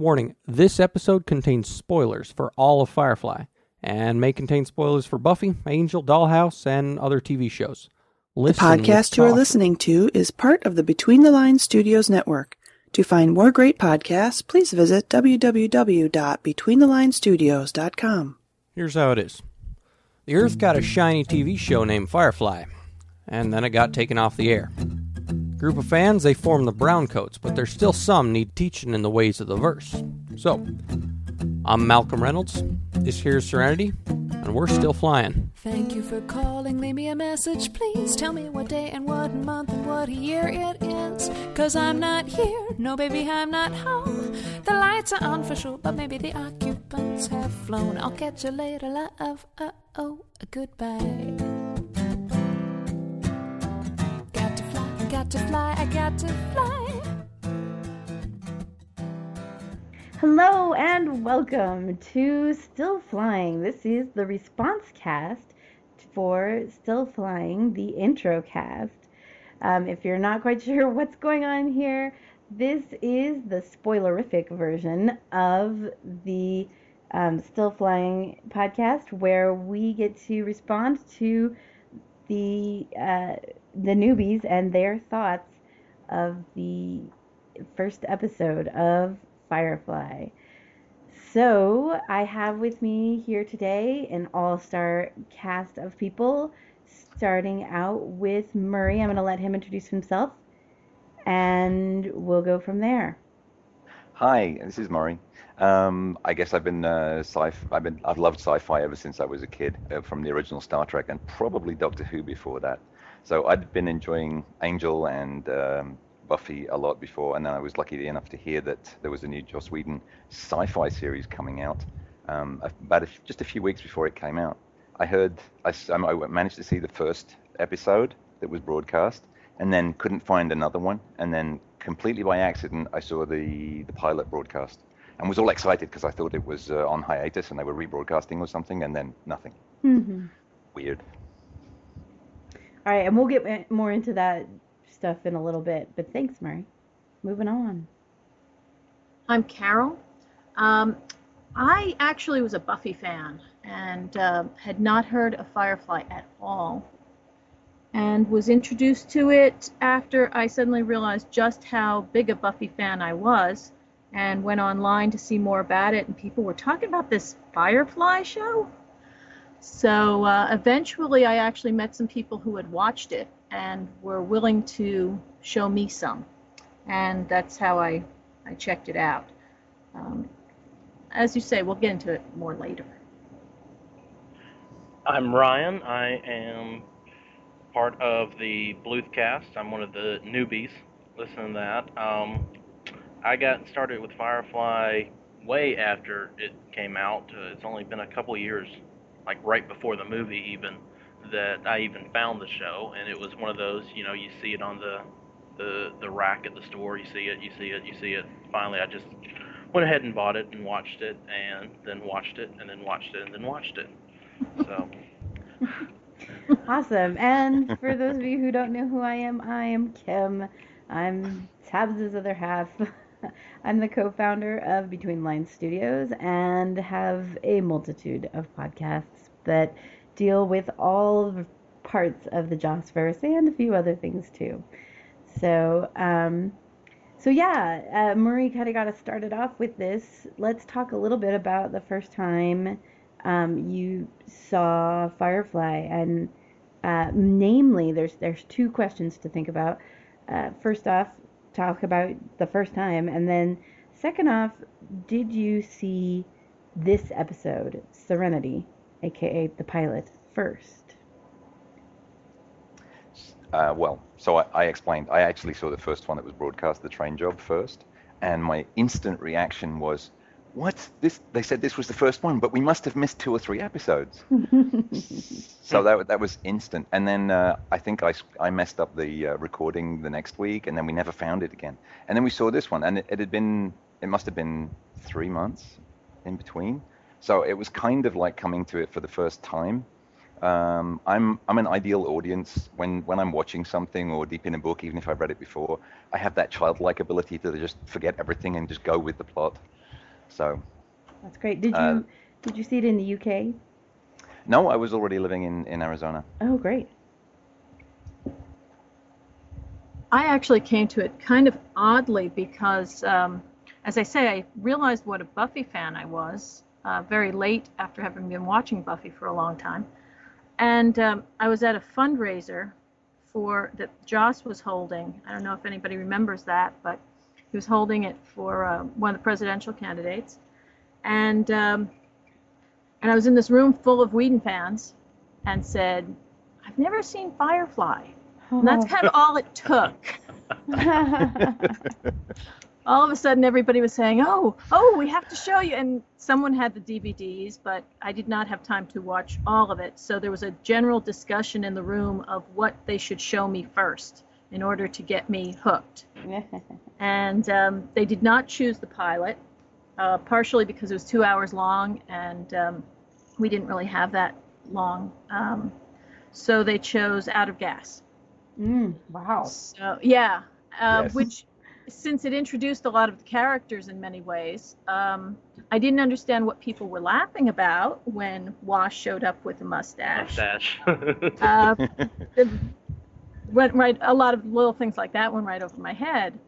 Warning this episode contains spoilers for all of Firefly and may contain spoilers for Buffy, Angel, Dollhouse, and other TV shows. Listen the podcast you are listening to is part of the Between the Lines Studios network. To find more great podcasts, please visit www.betweenthelinestudios.com. Here's how it is The Earth got a shiny TV show named Firefly, and then it got taken off the air. Group of fans, they form the Browncoats, but there's still some need teaching in the ways of the verse. So, I'm Malcolm Reynolds, this here's Serenity, and we're still flying. Thank you for calling. Leave me a message, please. Tell me what day and what month and what year it is. Cause I'm not here. No, baby, I'm not home. The lights are on for sure, but maybe the occupants have flown. I'll catch you later, love. Uh oh, goodbye. Got to fly, I got to fly. Hello and welcome to Still Flying. This is the response cast for Still Flying, the intro cast. Um, if you're not quite sure what's going on here, this is the spoilerific version of the um, Still Flying podcast, where we get to respond to the uh, the newbies and their thoughts of the first episode of Firefly. So, I have with me here today an all star cast of people, starting out with Murray. I'm going to let him introduce himself and we'll go from there. Hi, this is Murray. Um, I guess I've been uh, sci. I've been. I've loved sci-fi ever since I was a kid, uh, from the original Star Trek and probably Doctor Who before that. So I'd been enjoying Angel and um, Buffy a lot before, and then I was lucky enough to hear that there was a new Joss Whedon sci-fi series coming out um, about a, just a few weeks before it came out. I heard. I, um, I managed to see the first episode that was broadcast, and then couldn't find another one, and then completely by accident I saw the the pilot broadcast and was all excited because I thought it was uh, on hiatus and they were rebroadcasting or something, and then nothing. Mm-hmm. Weird. All right, and we'll get more into that stuff in a little bit, but thanks, Murray. Moving on. I'm Carol. Um, I actually was a Buffy fan and um had not heard of Firefly at all, and was introduced to it after I suddenly realized just how big a Buffy fan I was, and went online to see more about it. And people were talking about this Firefly show. So uh, eventually, I actually met some people who had watched it and were willing to show me some, and that's how I I checked it out. Um, as you say, we'll get into it more later. I'm Ryan. I am part of the Bluthcast. I'm one of the newbies. Listen to that. Um, I got started with Firefly way after it came out. Uh, it's only been a couple years, like right before the movie even, that I even found the show. And it was one of those, you know, you see it on the the the rack at the store. You see it, you see it, you see it. Finally, I just went ahead and bought it and watched it, and then watched it, and then watched it, and then watched it. So. Awesome. And for those of you who don't know who I am, I am Kim. I'm Tabs' other half. I'm the co founder of Between Lines Studios and have a multitude of podcasts that deal with all parts of the Jossverse and a few other things too. So, um, so yeah, uh, Murray kind of got us started off with this. Let's talk a little bit about the first time um, you saw Firefly, and uh, namely, there's there's two questions to think about. Uh, first off, talk about the first time, and then second off, did you see this episode, Serenity, aka the pilot, first? Uh, well, so I, I explained. I actually saw the first one that was broadcast, the train job first, and my instant reaction was, "What? This? They said this was the first one, but we must have missed two or three episodes." so that that was instant. And then uh, I think I, I messed up the uh, recording the next week, and then we never found it again. And then we saw this one, and it, it had been it must have been three months in between. So it was kind of like coming to it for the first time. Um, I'm I'm an ideal audience when when I'm watching something or deep in a book, even if I've read it before. I have that childlike ability to just forget everything and just go with the plot. So That's great. Did you Uh, did you see it in the UK? no, I was already living in in Arizona. Oh, great. I actually came to it kind of oddly because, um, as I say, I realized what a Buffy fan I was uh, very late after having been watching Buffy for a long time. And um, I was at a fundraiser for that Joss was holding. I don't know if anybody remembers that, but he was holding it for uh, one of the presidential candidates. And um, and I was in this room full of Whedon fans, and said, "I've never seen Firefly." And that's kind of all it took. all of a sudden, everybody was saying, "Oh, oh, we have to show you." And someone had the DVDs, but I did not have time to watch all of it. So there was a general discussion in the room of what they should show me first in order to get me hooked. And um, they did not choose the pilot, uh, partially because it was two hours long, and um, we didn't really have that long. Um, so they chose Out of Gas. mm, wow. So yeah, uh, Yes. which since it introduced a lot of the characters in many ways, um, I didn't understand what people were laughing about when Wash showed up with a mustache. Mustache. Uh, it went right. A lot of little things like that went right over my head,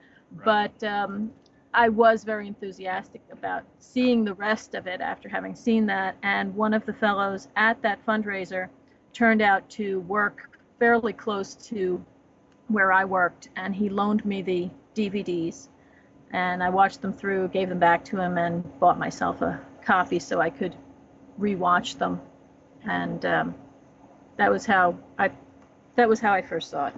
but um, I was very enthusiastic about seeing the rest of it after having seen that. And one of the fellows at that fundraiser turned out to work fairly close to where I worked, and he loaned me the DVDs, and I watched them through, gave them back to him, and bought myself a copy so I could rewatch them, and um, that was how I that was how I first saw it.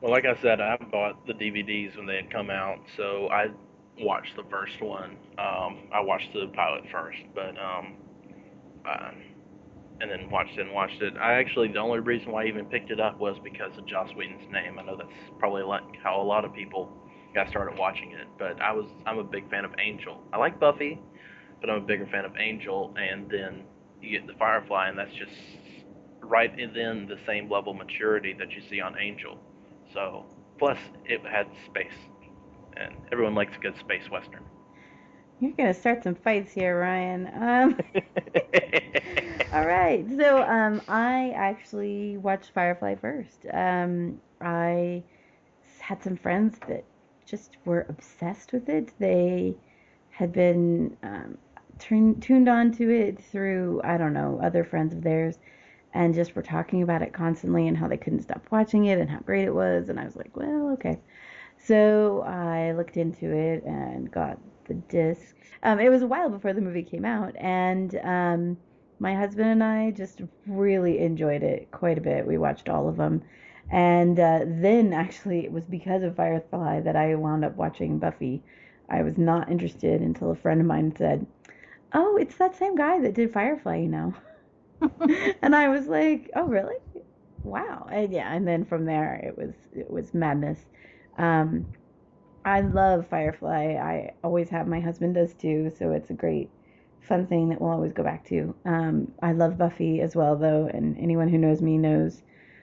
Well, like I said, I bought the DVDs when they had come out, so I watched the first one. Um, I watched the pilot first, but um, uh, and then watched it and watched it. I actually the only reason why I even picked it up was because of Joss Whedon's name. I know that's probably like how a lot of people got started watching it, but I was I'm a big fan of Angel. I like Buffy, but I'm a bigger fan of Angel, and then you get the Firefly, and that's just right within the same level of maturity that you see on Angel. So, plus it had space, and everyone likes a good space western. You're gonna start some fights here, Ryan. Um, all right. So, um, I actually watched Firefly first. Um, I had some friends that just were obsessed with it. They had been um, turn, tuned on to it through I don't know other friends of theirs, and just were talking about it constantly and how they couldn't stop watching it and how great it was. And I was like, well, okay. So I looked into it and got the disc. Um, it was a while before the movie came out, and um, my husband and I just really enjoyed it quite a bit. We watched all of them, and uh, then actually it was because of Firefly that I wound up watching Buffy. I was not interested until a friend of mine said, "Oh, it's that same guy that did Firefly, you know." and I was like, "Oh, really? Wow!" And yeah, and then from there it was it was madness. Um, I love Firefly. I always have. My husband does too. So it's a great, fun thing that we'll always go back to. Um, I love Buffy as well, though, and anyone who knows me knows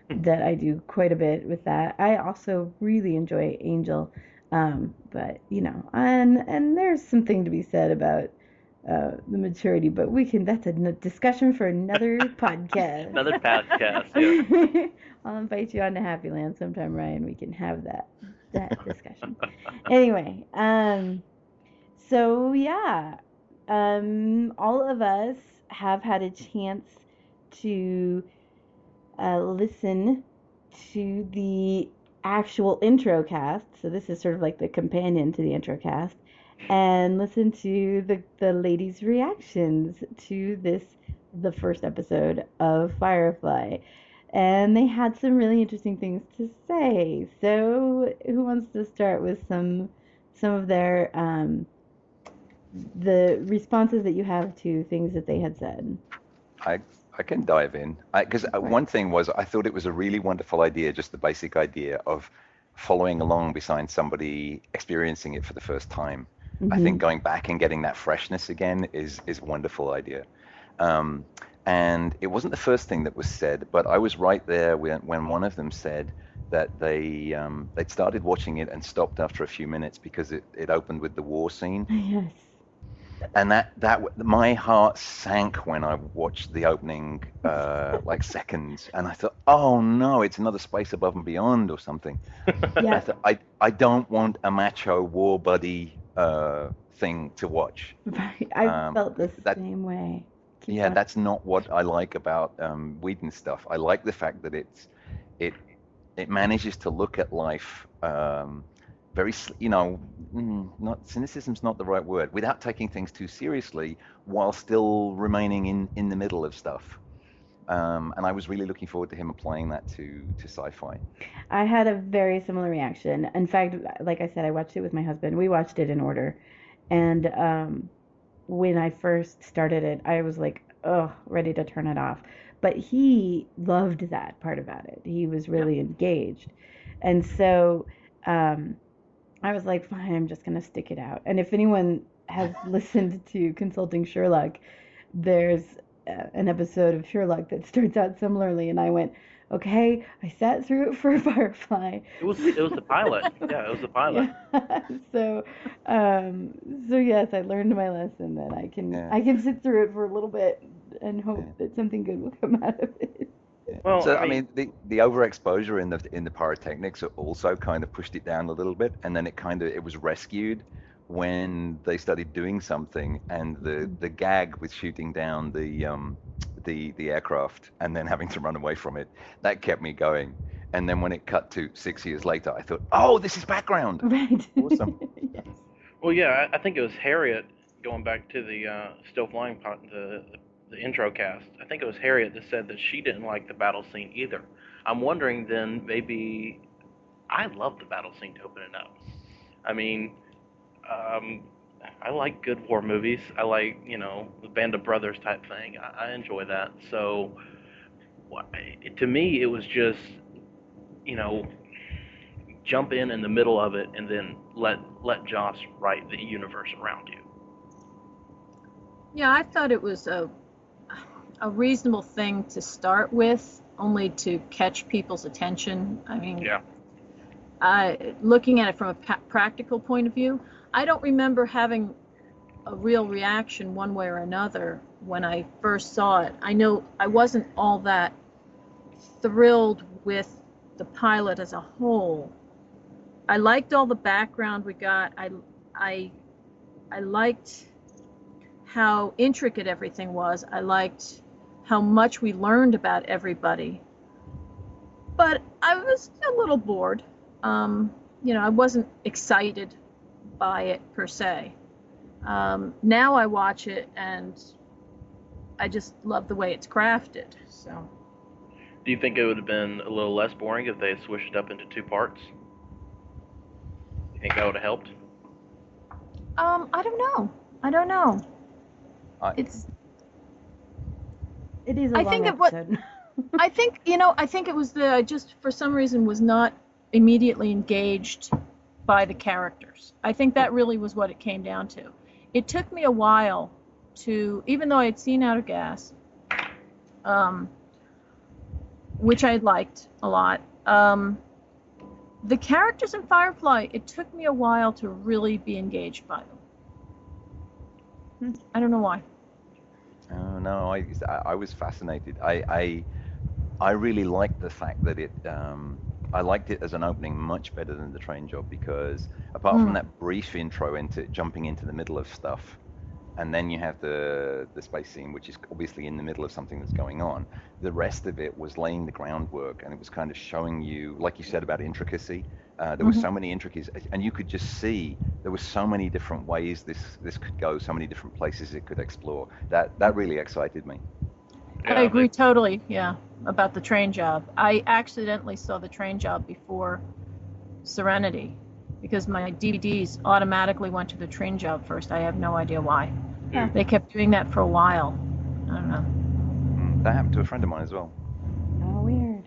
that I do quite a bit with that. I also really enjoy Angel, um, but you know, and and there's something to be said about uh, the maturity, but we can. That's a n- discussion for another podcast. Another podcast. Yeah. I'll invite you on to Happyland sometime, Ryan. We can have that that discussion. anyway, um, so yeah, um, all of us have had a chance to uh, listen to the actual intro cast. So this is sort of like the companion to the intro cast, and listen to the the ladies' reactions to this the first episode of Firefly and they had some really interesting things to say. So, who wants to start with some some of their um, the responses that you have to things that they had said? I I can dive in because one thing was I thought it was a really wonderful idea, just the basic idea of following along beside somebody experiencing it for the first time. I think going back and getting that freshness again is is a wonderful idea. Um, and it wasn't the first thing that was said, but I was right there when, when one of them said, that they um, they'd started watching it and stopped after a few minutes because it, it opened with the war scene, Yes. and that that my heart sank when I watched the opening uh, like seconds, and I thought, oh no, it's another Space Above and Beyond or something. I, Yeah. th- I I don't want a macho war buddy uh, thing to watch. Right. I Um, felt the that- same way. Keep yeah, going. that's not what I like about um, Whedon stuff. I like the fact that it's it it manages to look at life um, very, you know, mm, not cynicism's not the right word, without taking things too seriously, while still remaining in in the middle of stuff. Um, and I was really looking forward to him applying that to to sci-fi. I had a very similar reaction. In fact, like I said, I watched it with my husband. We watched it in order. And um, when I first started it, I was like, oh, ready to turn it off. But he loved that part about it. He was really engaged. And so um, I was like, fine, I'm just going to stick it out. And if anyone has listened to Consulting Sherlock, there's an episode of Sherlock that starts out similarly. And I went, okay, I sat through it for a Firefly. It was it was the pilot. Yeah, it was the pilot. Yeah. so, um, so yes, I learned my lesson that I can Yeah. I can sit through it for a little bit and hope Yeah. that something good will come out of it. Well, so I I mean, the, the overexposure in the in the pyrotechnics also kind of pushed it down a little bit, and then it kind of it was rescued when they started doing something, and the the gag with shooting down the um the the aircraft and then having to run away from it that kept me going. And then when it cut to six years later, I thought, oh, this is background. Right. Awesome. yes. Well, yeah, I, I think it was Harriet. Going back to the uh, still flying part, the, the the intro cast. I think it was Harriet that said that she didn't like the battle scene either. I'm wondering then maybe I love the battle scene to open it up. I mean, um, I like good war movies. I like you know the Band of Brothers type thing. I, I enjoy that. So to me, it was just you know jump in in the middle of it and then let let Joss write the universe around you. Yeah, I thought it was a a reasonable thing to start with, only to catch people's attention. I mean, Yeah. uh, looking at it from a pa- practical point of view, I don't remember having a real reaction one way or another when I first saw it. I know I wasn't all that thrilled with the pilot as a whole. I liked all the background we got. I I I liked how intricate everything was. I liked how much we learned about everybody. But I was a little bored. Um, you know, I wasn't excited by it per se. Um, now I watch it and I just love the way it's crafted. So Do you think it would have been a little less boring if they had switched it up into two parts? You think that would have helped? um, I don't know. I don't know. I- It's It is a I long think it was. I think you know. I think it was the I just for some reason was not immediately engaged by the characters. I think that really was what it came down to. It took me a while to, even though I had seen Out of Gas, um, which I liked a lot. Um, the characters in Firefly, it took me a while to really be engaged by them. I don't know why. Oh no, I I was fascinated. I I, I really liked the fact that it. Um, I liked it as an opening much better than the train job because apart Hmm. from that brief intro into jumping into the middle of stuff, and then you have the the space scene, which is obviously in the middle of something that's going on. The rest of it was laying the groundwork, and it was kind of showing you, like you said about intricacy. Uh, there were so many intricacies, and you could just see there were so many different ways this this could go, so many different places it could explore. That that really excited me. I agree they- totally, yeah, about the train job. I accidentally saw the train job before Serenity because my DVDs automatically went to the train job first. I have no idea why. Huh. They kept doing that for a while. I don't know. Mm, That happened to a friend of mine as well. Oh, weird.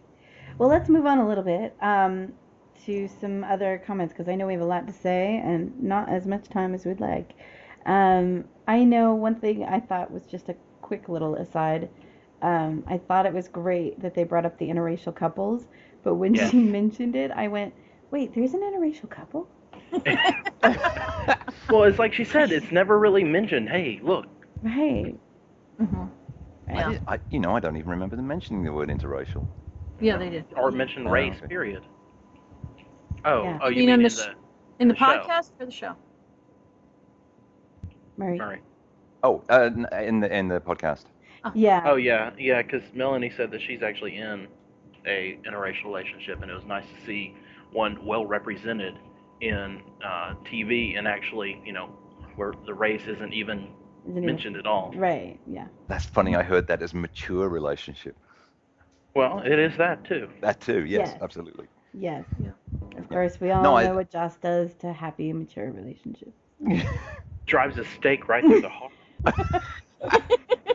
Well, let's move on a little bit um, to some other comments because I know we have a lot to say and not as much time as we'd like. Um, I know one thing I thought was just a quick little aside. Um, I thought it was great that they brought up the interracial couples But when Yeah. she mentioned it, I went, "Wait, there's an interracial couple." well, it's like she said, it's never really mentioned. Hey, look, Right. Mhm. I Yeah. did- I, you know, I don't even remember them mentioning the word interracial. Yeah, they did. or mention Oh, race. okay. Period. Oh, Yeah. oh, you You mean know, in Miss- the In the The show. podcast or the show? Murray. Murray? Oh, uh, in the in the podcast. Yeah. Oh yeah, yeah. Because Melanie said that she's actually in a interracial relationship, and it was nice to see one well represented in uh, TV, and actually, you know, where the race isn't even Isn't it- mentioned at all. Right. Yeah. That's funny. I heard that as mature relationship. Well, it is that too. That too. Yes, Yes. absolutely. Yes. Yeah. Of course, we all No, I- know what Joss does to happy, mature relationships. Drives a stake right through the heart.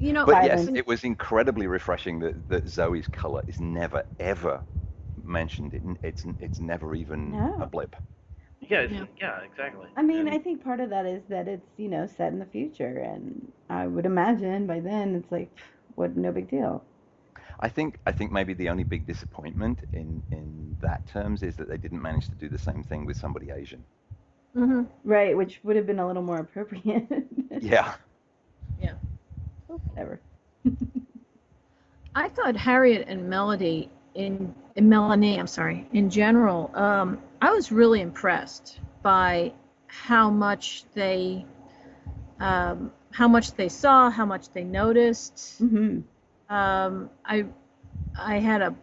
You know, But yes, Violent. it was incredibly refreshing that, that Zoe's color is never ever mentioned. It, it's it's never even No. a blip. Yeah, it's, Yeah. yeah. exactly. I mean, And- I think part of that is that it's you know set in the future, and I would imagine by then it's like, what? No big deal. I think I think maybe the only big disappointment in in that terms is that they didn't manage to do the same thing with somebody Asian. Mm-hmm. Right, which would have been a little more appropriate. Yeah. Yeah. Whatever. I thought Harriet and Melody in, in Melanie, I'm sorry, in general, um, I was really impressed by how much they, um, how much they saw, how much they noticed. hmm Um, I, I had a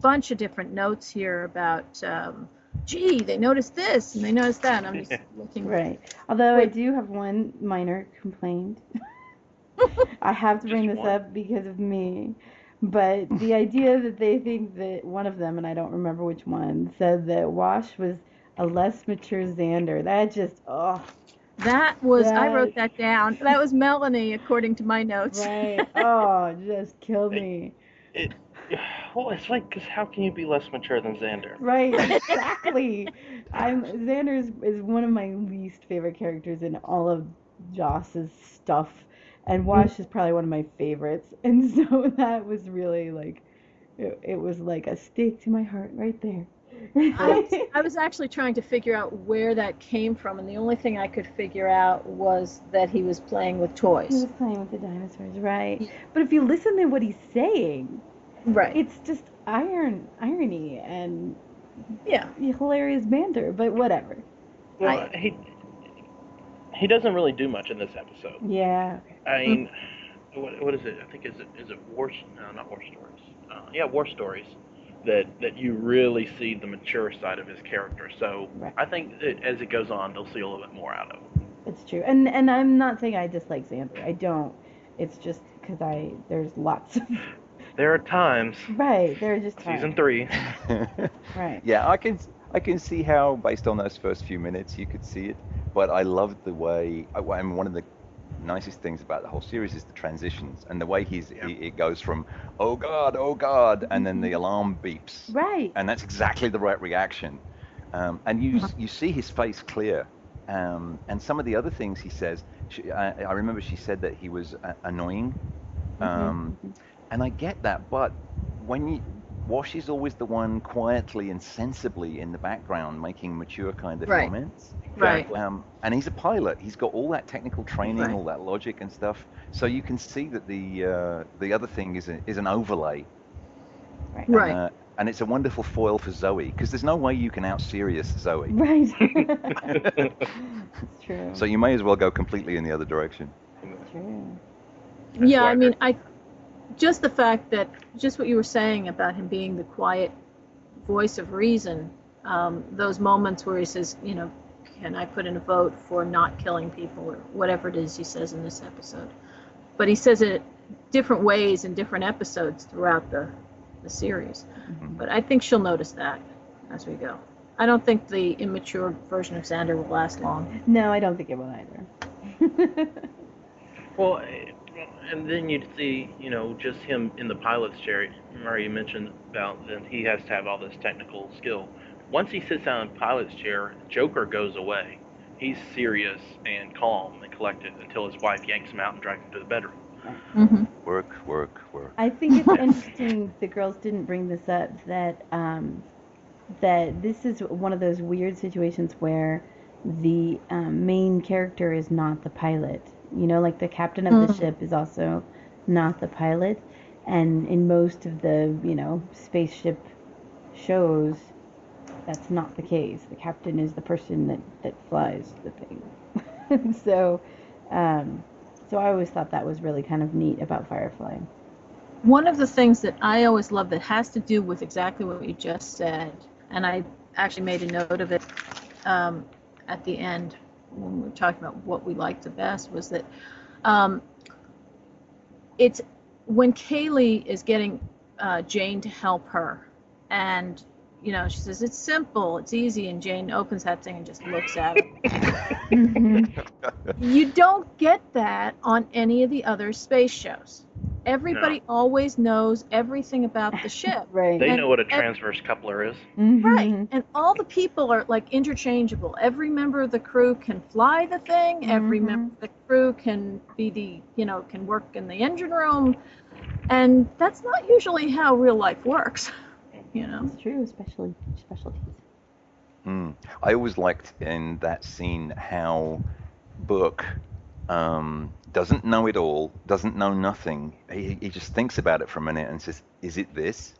bunch of different notes here about, um, gee, they noticed this and they noticed that. And I'm just looking. Right. Although I do have one minor complaint. I have to bring Just this one? up because of me. But the idea that they think that one of them, and I don't remember which one, said that Wash was a less mature Xander. That just, oh, That was, I wrote that down. That was Melanie, according to my notes. right. Oh, just killed me. It, well, it's like, because how can you be less mature than Xander? Right, exactly. I'm Xander is, is one of my least favorite characters in all of Joss's stuff, and mm. Wash is probably one of my favorites. And so that was really like, it, it was like a stake to my heart right there. I was, I was actually trying to figure out where that came from, and the only thing I could figure out was that he was playing with toys. he was playing with the dinosaurs, right? But if you listen to what he's saying, Right. it's just iron irony and Yeah. hilarious banter. But whatever. Well, he he doesn't really do much in this episode. Yeah. I mean, what, what is it? I think is it is it war? No, not war stories. Uh, yeah, war stories. That that you really see the mature side of his character. So Right. I think that as it goes on, they'll see a little bit more out of him. It's true, and and I'm not saying I dislike Xander. I don't. It's just because I there's lots of There are times. right. There are just Season times. three. Right. yeah, I can I can see how based on those first few minutes you could see it, but I loved the way. I, I mean, one of the nicest things about the whole series is the transitions and the way he's Yeah. he, it goes from oh god oh god and then the alarm beeps Right. and that's exactly the right reaction. Um, and you Uh-huh. you see his face clear. Um, and some of the other things he says, she, I, I remember she said that he was uh, annoying, Mm-hmm. um, and I get that. But when you Wash is always the one quietly and sensibly in the background making mature kind of Right. comments. Right. Um, and he's a pilot. He's got all that technical training, Right. all that logic and stuff. So you can see that the uh, the other thing is a, is an overlay Right. Right. uh, and it's a wonderful foil for Zoe because there's no way you can out serious Zoe. Right. it's true. So you may as well go completely in the other direction. It's true. That's yeah, I I mean, I just the fact that just what you were saying about him being the quiet voice of reason, um, those moments where he says, you know, can I put in a vote for not killing people or whatever it is he says in this episode, but he says it different ways in different episodes throughout the the series. But I think she'll notice that as we go. I don't think the immature version of Xander will last long. No, I don't think it will either. Well, and then you'd see, you know, just him in the pilot's chair. Murray you mentioned about that he has to have all this technical skill. Once he sits down in the pilot's chair, Joker goes away. He's serious and calm and collected until his wife yanks him out and drags him to the bedroom. hmm Work, work, work. I think it's interesting the girls didn't bring this up that um, that this is one of those weird situations where the um, main character is not the pilot. You know, like the captain of the Mhm. ship is also not the pilot, and in most of the you know spaceship shows, that's not the case. The captain is the person that that flies the thing. so, um, so I always thought that was really kind of neat about Firefly. One of the things that I always love that has to do with exactly what you just said, and I actually made a note of it um, at the end when we were talking about what we liked the best, was that um, it's when Kaylee is getting uh, Jayne to help her, and you know she says it's simple, it's easy, and Jayne opens that thing and just looks at it. Mhm. You don't get that on any of the other space shows. Everybody always knows everything about the ship. Right. They And- know what a and- transverse coupler is. Mhm. Right. And all the people are like interchangeable. Every member of the crew can fly the thing. Every Mhm. member of the crew can be the, you know, can work in the engine room. And that's not usually how real life works. You know. It's true, especially specialties. Mm. I always liked in that scene how Book um, doesn't know it all, doesn't know nothing. He, he just thinks about it for a minute and says, "Is it this?"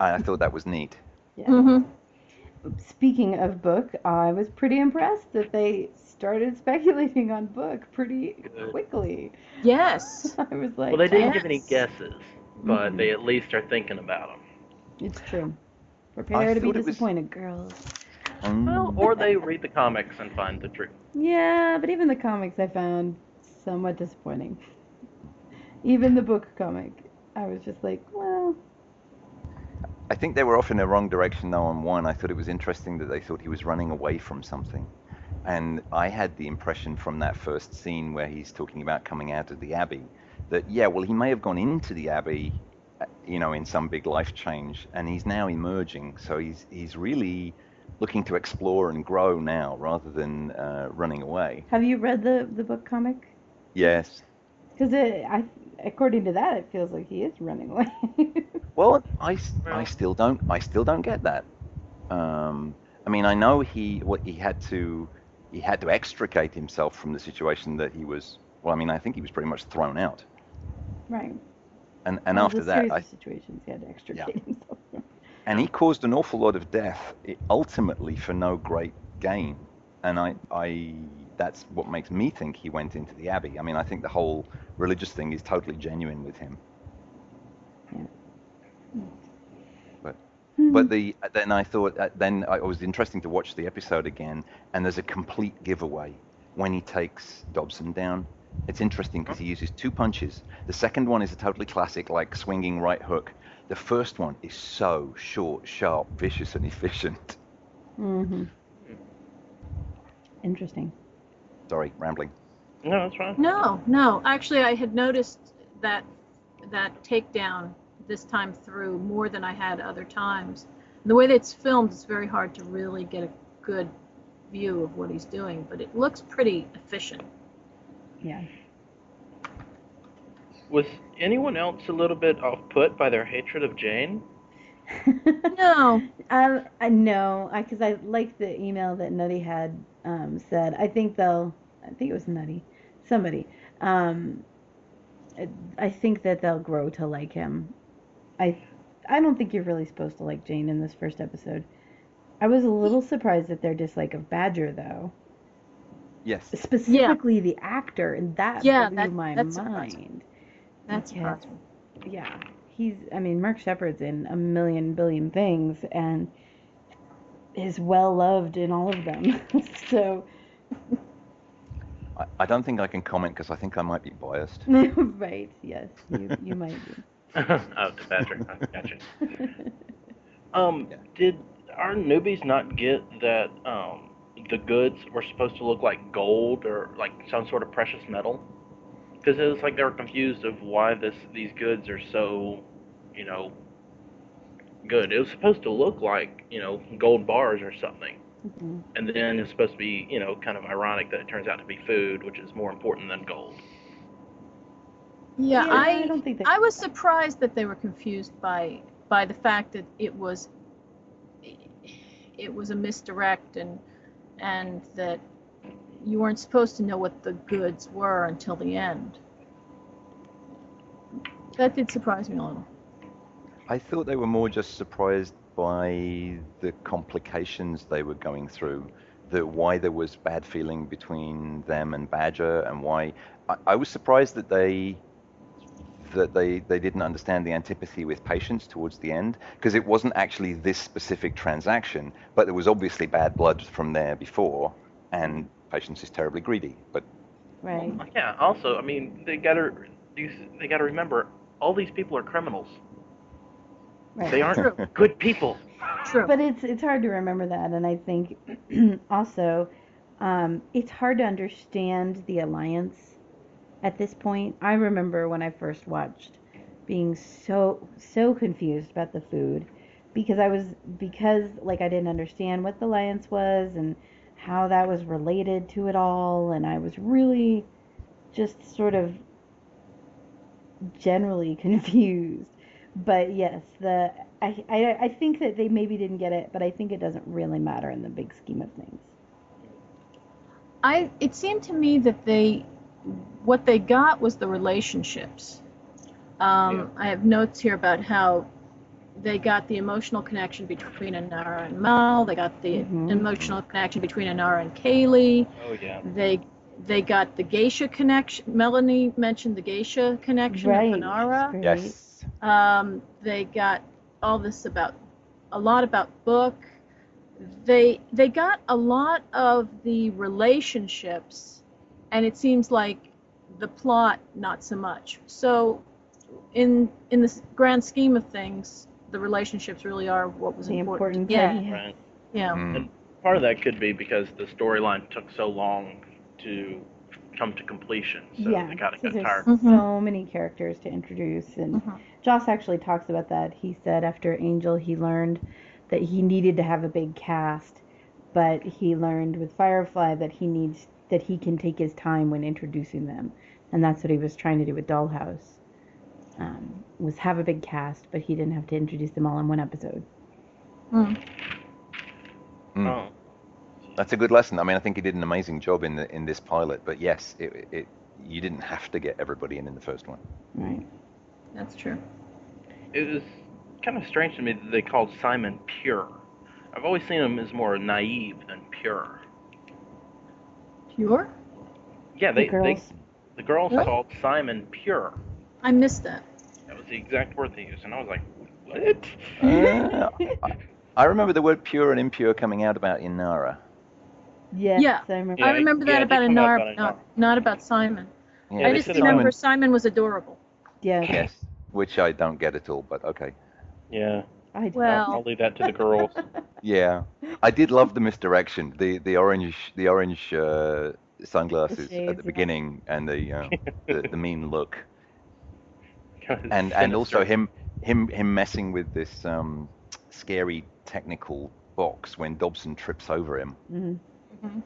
I, I thought that was neat. Yeah. Mm-hmm. Speaking of book, I was pretty impressed that they started speculating on book pretty Good. quickly. Yes. I was like, Well, they didn't yes. give any guesses, but Mhm. they at least are thinking about them. it's true. Prepare to be thought it was- disappointed, girls. Mm. Well, or they read the comics and find the truth. Yeah, but even the comics I found somewhat disappointing. Even the book comic, I was just like, well, I think they were off in the wrong direction though on one. I thought it was interesting that they thought he was running away from something. And I had the impression from that first scene where he's talking about coming out of the Abbey that, yeah, well, he may have gone into the Abbey, uh, you know, in some big life change, and he's now emerging. So he's, he's really looking to explore and grow now rather than uh, running away. have you read the the book comic? Yes. Because I, according to that, it feels like he is running away. Well, I, Well- still don't I still don't get that. Um, I mean, I know he what he had to he had to extricate himself from the situation that he was. Well, I mean, I think he was pretty much thrown out. right. And and Well, after that, I, situations he had to extricate himself from. and he caused an awful lot of death, ultimately for no great gain. And I I that's what makes me think he went into the abbey. I mean, I think the whole religious thing is totally genuine with him. But But the then I thought uh, then I- it was interesting to watch the episode again, and there's a complete giveaway when he takes Dobson down. It's interesting because he uses two punches. The second one is a totally classic, like swinging right hook. The first one is so short, sharp, vicious, and efficient. Mm-hmm. Interesting. Sorry, rambling. No, that's fine. No, no. Actually, I had noticed that that takedown this time through more than I had other times. The way that it's filmed, it's very hard to really get a good view of what he's doing, but it looks pretty efficient. Yeah. Was anyone else a little bit off put by their hatred of Jayne? No. Um, I know, because I, like the email that Nutty had um, said. I think they'll. I think it was Nutty, somebody. Um, I- I think that they'll grow to like him. I, I don't think you're really supposed to like Jayne in this first episode. I was a little surprised at their dislike of Badger, though. Yes. Specifically, the actor, and that Yeah, blew that- my that's surprising. mind. That's Because- yeah, he's. I mean, Mark Sheppard's in a million billion things and is well loved in all of them. so, I, I don't think I can comment because I think I might be biased. right? Yes, you you might be. oh, to Patrick. I gotcha. Um, Yeah. did our newbies not get that um, the goods were supposed to look like gold or like some sort of precious metal? Because it was like they were confused of why this these goods are so, you know, good. It was supposed to look like you know gold bars or something, Mhm. and then it's supposed to be you know kind of ironic that it turns out to be food, which is more important than gold. Yeah, I, I don't think that. I was surprised that they were confused by by the fact that it was it was a misdirect and and that you weren't supposed to know what the goods were until the end. That did surprise me a little. I thought they were more just surprised by the complications they were going through, the why there was bad feeling between them and Badger, and why I, I was surprised that they that they, they didn't understand the antipathy with patience towards the end because it wasn't actually this specific transaction, but there was obviously bad blood from there before, and patience is terribly greedy. But right. Yeah. Also, I mean, they gotta they gotta remember all these people are criminals. Right. They aren't good people. True. But it's it's hard to remember that, and I think also um, it's hard to understand the alliance at this point. I remember when I first watched being so so confused about the food because I was because like I didn't understand what the alliance was and how that was related to it all, and I was really just sort of generally confused. But yes, the I, I I think that they maybe didn't get it, but I think it doesn't really matter in the big scheme of things. I it seemed to me that they what they got was the relationships. Um, I have notes here about how they got the emotional connection between Inara and Mal. They got the Mhm. emotional connection between Inara and Kaylee. Oh yeah. They they got the geisha connection. Melanie mentioned the geisha connection right. of Inara. Yes, Um, they got all this about a lot about book. They they got a lot of the relationships, and it seems like the plot not so much. So, in in the grand scheme of things, the relationships really are what was The important. important yeah, part. Yeah. Right. yeah. Mm. Part of that could be because the storyline took so long to come to completion, so yeah, they kind of 'cause got there's tired. Mhm. so many characters to introduce, and Mhm. Joss actually talks about that. He said after Angel, he learned that he needed to have a big cast, but he learned with Firefly that he needs that he can take his time when introducing them, and that's what he was trying to do with Dollhouse. Um, was have a big cast, but he didn't have to introduce them all in one episode. Mm. Mm. Oh. That's a good lesson. I mean, I think he did an amazing job in the, in this pilot. But yes, it, it you didn't have to get everybody in in the first one. Right. That's true. It was kind of strange to me that they called Simon pure. I've always seen him as more naive than pure. Pure? Yeah, The they, they girls. the girls Really? called Simon pure. I missed that. That was the exact word they used, and I was like, what? Uh, I, I remember the word pure and impure coming out about Inara. Yes, Yeah. I remember. Yeah, I remember that it about did come Anar, about not, not about Simon. Yeah, Yeah, I just said remember Simon- Simon was adorable. Yeah, Yes, which I don't get at all, but okay. Yeah, I do. Well- I'll leave that to the girls. Yeah, I did love the misdirection. The the orange the orange uh, sunglasses shades, at the yeah. beginning and the, uh, the the mean look, Kinda and and also him him him messing with this um, scary technical box when Dobson trips over him. Mhm.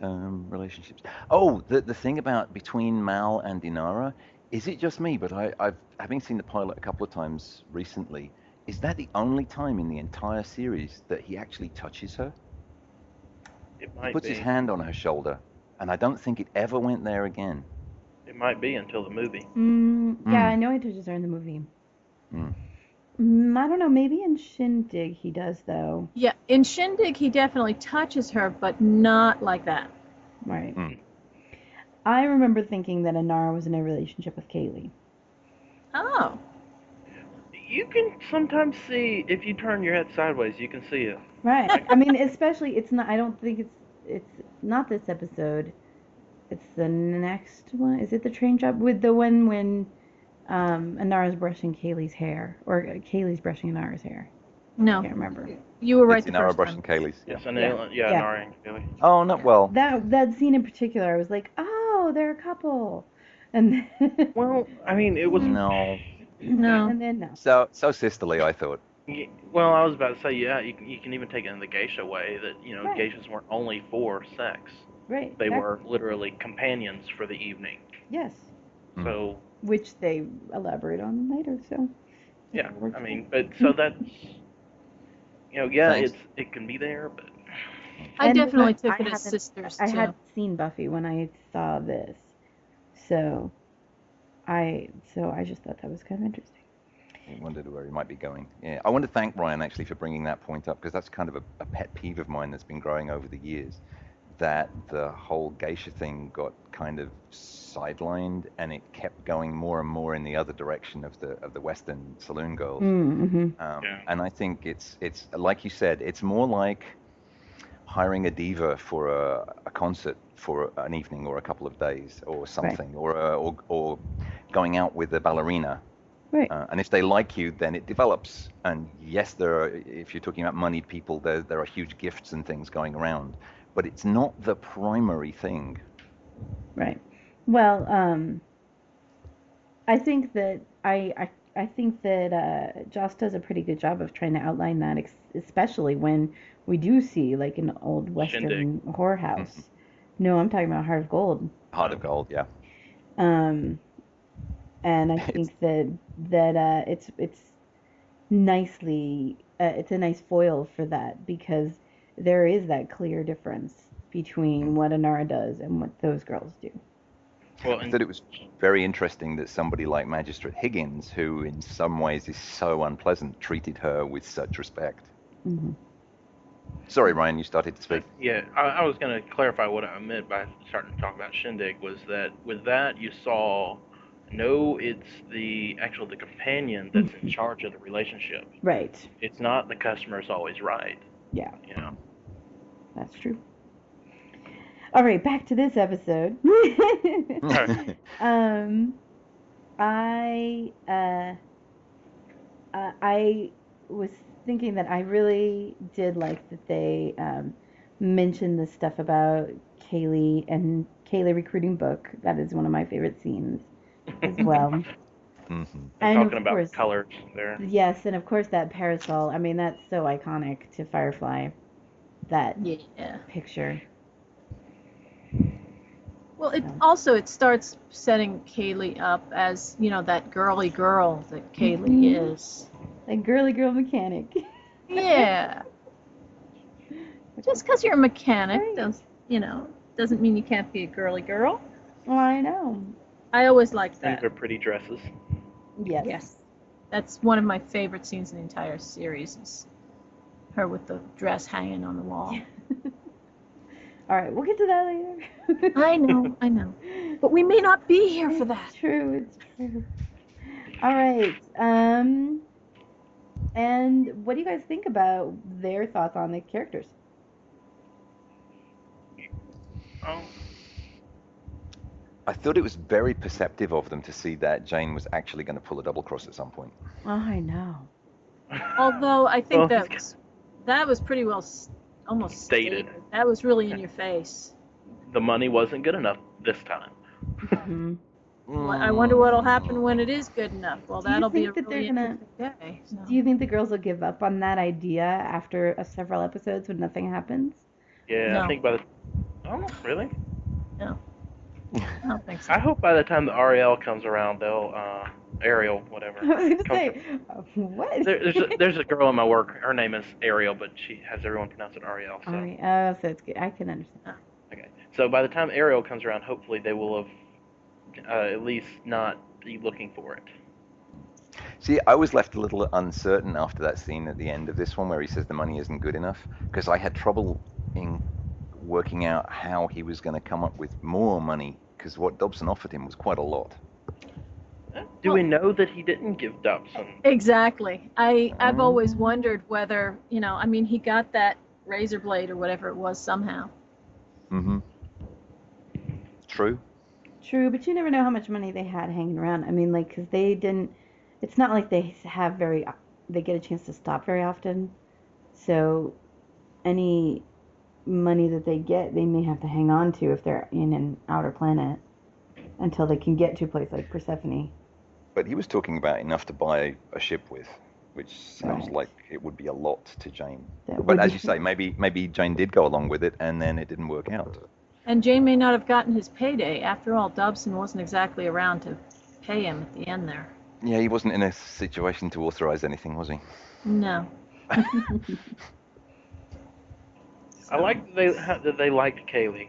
Um, relationships. Oh, the the thing about between Mal and Inara, is it just me? But I, I've having seen the pilot a couple of times recently. Is that the only time in the entire series that he actually touches her? It He might puts be. his hand on her shoulder, and I don't think it ever went there again. It might be until the movie. Mm, yeah, Mm. I know he touches her in the movie. Mm. Mm, I don't know. Maybe in Shindig he does though. Yeah, in Shindig he definitely touches her, but not like that. Right. Mm. I remember thinking that Inara was in a relationship with Kaylee. Oh, You can sometimes see if you turn your head sideways, you can see it. Right. I mean, especially it's not. I don't think it's it's not this episode. It's the next one. Is it the train job with the one when um, Inara's brushing Kaylee's hair or Kaylee's brushing Inara's hair? I no, can't remember. you were right it's the Inara first Brush time. and Kaylee's. Yes, I Yeah. know. Yeah, Yeah. Nara and Billy. Oh no, well, That that scene in particular, I was like, oh, they're a couple, and then, Well, I mean, it was. no. No. and then no. So so sisterly, I thought. Well, I was about to say, yeah, you can, you can even take it in the geisha way that you know Right. geishas weren't only for sex. Right. They exactly. were literally companions for the evening. Yes. Mm. So Which they elaborate on later. So. yeah, I mean, but so that's you know, yeah, Thanks. it's it can be there, but I And definitely I- took I it as sisters I too. had seen Buffy when I saw this, so I so I just thought that was kind of interesting. I wondered where he might be going. Yeah, I want to thank Ryan actually for bringing that point up because that's kind of a, a pet peeve of mine that's been growing over the years. That the whole geisha thing got kind of sidelined and it kept going more and more in the other direction of the of the Western saloon girls. Mm-hmm. Um, Yeah. And I think it's it's like you said, it's more like hiring a diva for a, a concert for an evening or a couple of days or something, or, uh, or or going out with a ballerina. Right. Uh, and if they like you, then it develops. And yes, there are. If you're talking about moneyed people, there there are huge gifts and things going around, but it's not the primary thing. Right. Well, um, I think that I, I I think that uh, Joss does a pretty good job of trying to outline that, ex- especially when we do see like an old Western Shindig. whorehouse. no, I'm talking about Heart of Gold. Heart of gold, yeah. Um, and I It's- think that that uh, it's it's nicely uh, it's a nice foil for that because there is that clear difference between what Inara does and what those girls do. well, I and thought it was very interesting that somebody like Magistrate Higgins, who in some ways is so unpleasant, treated her with such respect. hmm Sorry, Ryan, you started to speak. Yeah, I, I was going to clarify what I meant by starting to talk about Shindig was that with that you saw no, it's the actual the companion that's in charge of the relationship. Right. It's not the customer's always right. Yeah, You know. That's true. All right, back to this episode. um, I uh, uh, I was thinking that I really did like that they um, mentioned the stuff about Kaylee and Kaylee recruiting book. That is one of my favorite scenes as well. hmm and talking of about course, colors there. yes, and of course that parasol. I mean, that's so iconic to Firefly. That Yeah. picture. Well, it So. also it starts setting Kaylee up as you know that girly girl that Kaylee Mhm. is. Like girly girl mechanic. Yeah. Just because you're a mechanic, Right. does you know, doesn't mean you can't be a girly girl. Well, I know. I always liked These that. are pretty dresses. Yes. Yes. That's one of my favorite scenes in the entire series is her with the dress hanging on the wall. All right, we'll get to that later. I know, I know. But we may not be here for that. It's true. It's true. All right. Um, and what do you guys think about their thoughts on the characters? Oh, I thought it was very perceptive of them to see that Jayne was actually going to pull a double cross at some point. Oh, I know. Although I think Well, that was, that was pretty well almost Stated. That was really in your face. the money wasn't good enough this time. hmm Well, I wonder what'll happen when it is good enough. Well, Do that'll be a think that they're really gonna- interesting day. so. Do you think the girls will give up on that idea after uh, several episodes when nothing happens? Yeah, No. I think by the. Oh, really? I don't think so. I hope by the time the Ariel comes around, they'll uh, Ariel, whatever. I was going to comes say, uh, what? There, there's, a, there's a girl in my work. Her name is Ariel, but she has everyone pronounce it Ariel. So All right. Oh, so it's good. I can understand. okay. So by the time Ariel comes around, hopefully they will have uh, at least not be looking for it. See, I was left a little uncertain after that scene at the end of this one where he says the money isn't good enough because I had trouble in working out how he was going to come up with more money because what Dobson offered him was quite a lot. Do we know that he didn't give Dobson? Exactly. I I've always Um. wondered whether you know. I mean, he got that razor blade or whatever it was somehow. Mm-hmm. True. True, but you never know how much money they had hanging around. I mean, like, because they didn't. It's not like they have very. They get a chance to stop very often. So, any money that they get, they may have to hang on to if they're in an outer planet until they can get to a place like Persephone. But he was talking about enough to buy a ship with, which sounds Right. like it would be a lot to Jayne. That But as you say, maybe maybe Jayne did go along with it and then it didn't work out. And Jayne may not have gotten his payday. After all, Dobson wasn't exactly around to pay him at the end there. Yeah, he wasn't in a situation to authorize anything, was he? No. I like that they how- that they liked Kaylee.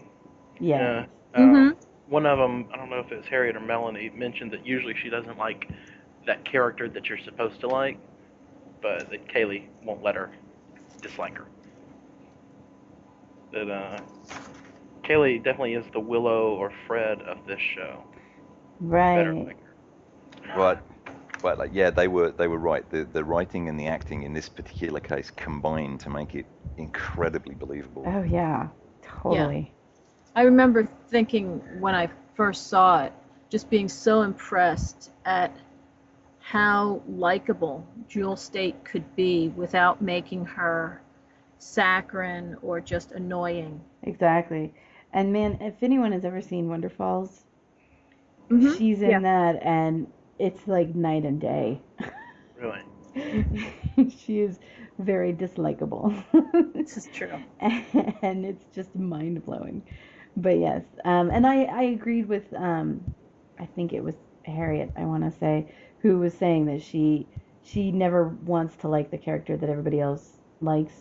Yeah. Uh, Mhm. One of them, I don't know if it was Harriet or Melanie, mentioned that usually she doesn't like that character that you're supposed to like, but that Kaylee won't let her dislike her. That uh, Kaylee definitely is the Willow or Fred of this show. Right. like her. But, but like, yeah, they were they were right. The the writing and the acting in this particular case combined to make it incredibly believable. Oh yeah. Totally. I remember thinking when I first saw it, just being so impressed at how likable Jewel Staite could be without making her saccharine or just annoying. Exactly. And man, if anyone has ever seen Wonderfalls, Mhm. she's in Yeah. that and it's like night and day. Really. she is very dislikable. This is true. and it's just mind blowing. But yes, um, and I, I agreed with um, I think it was Harriet I want to say who was saying that she she never wants to like the character that everybody else likes,